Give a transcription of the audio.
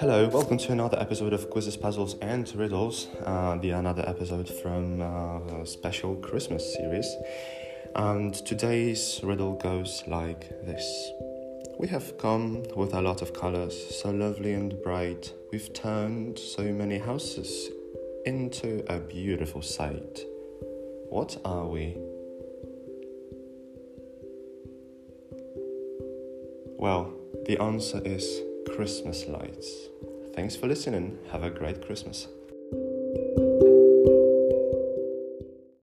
Hello, welcome to another episode of Quizzes, Puzzles, and Riddles. Uh, the another episode from uh, special Christmas series. And today's riddle goes like this We have come with a lot of colors, so lovely and bright. We've turned so many houses into a beautiful sight. What are we? Well, the answer is Christmas lights. Thanks for listening. Have a great Christmas.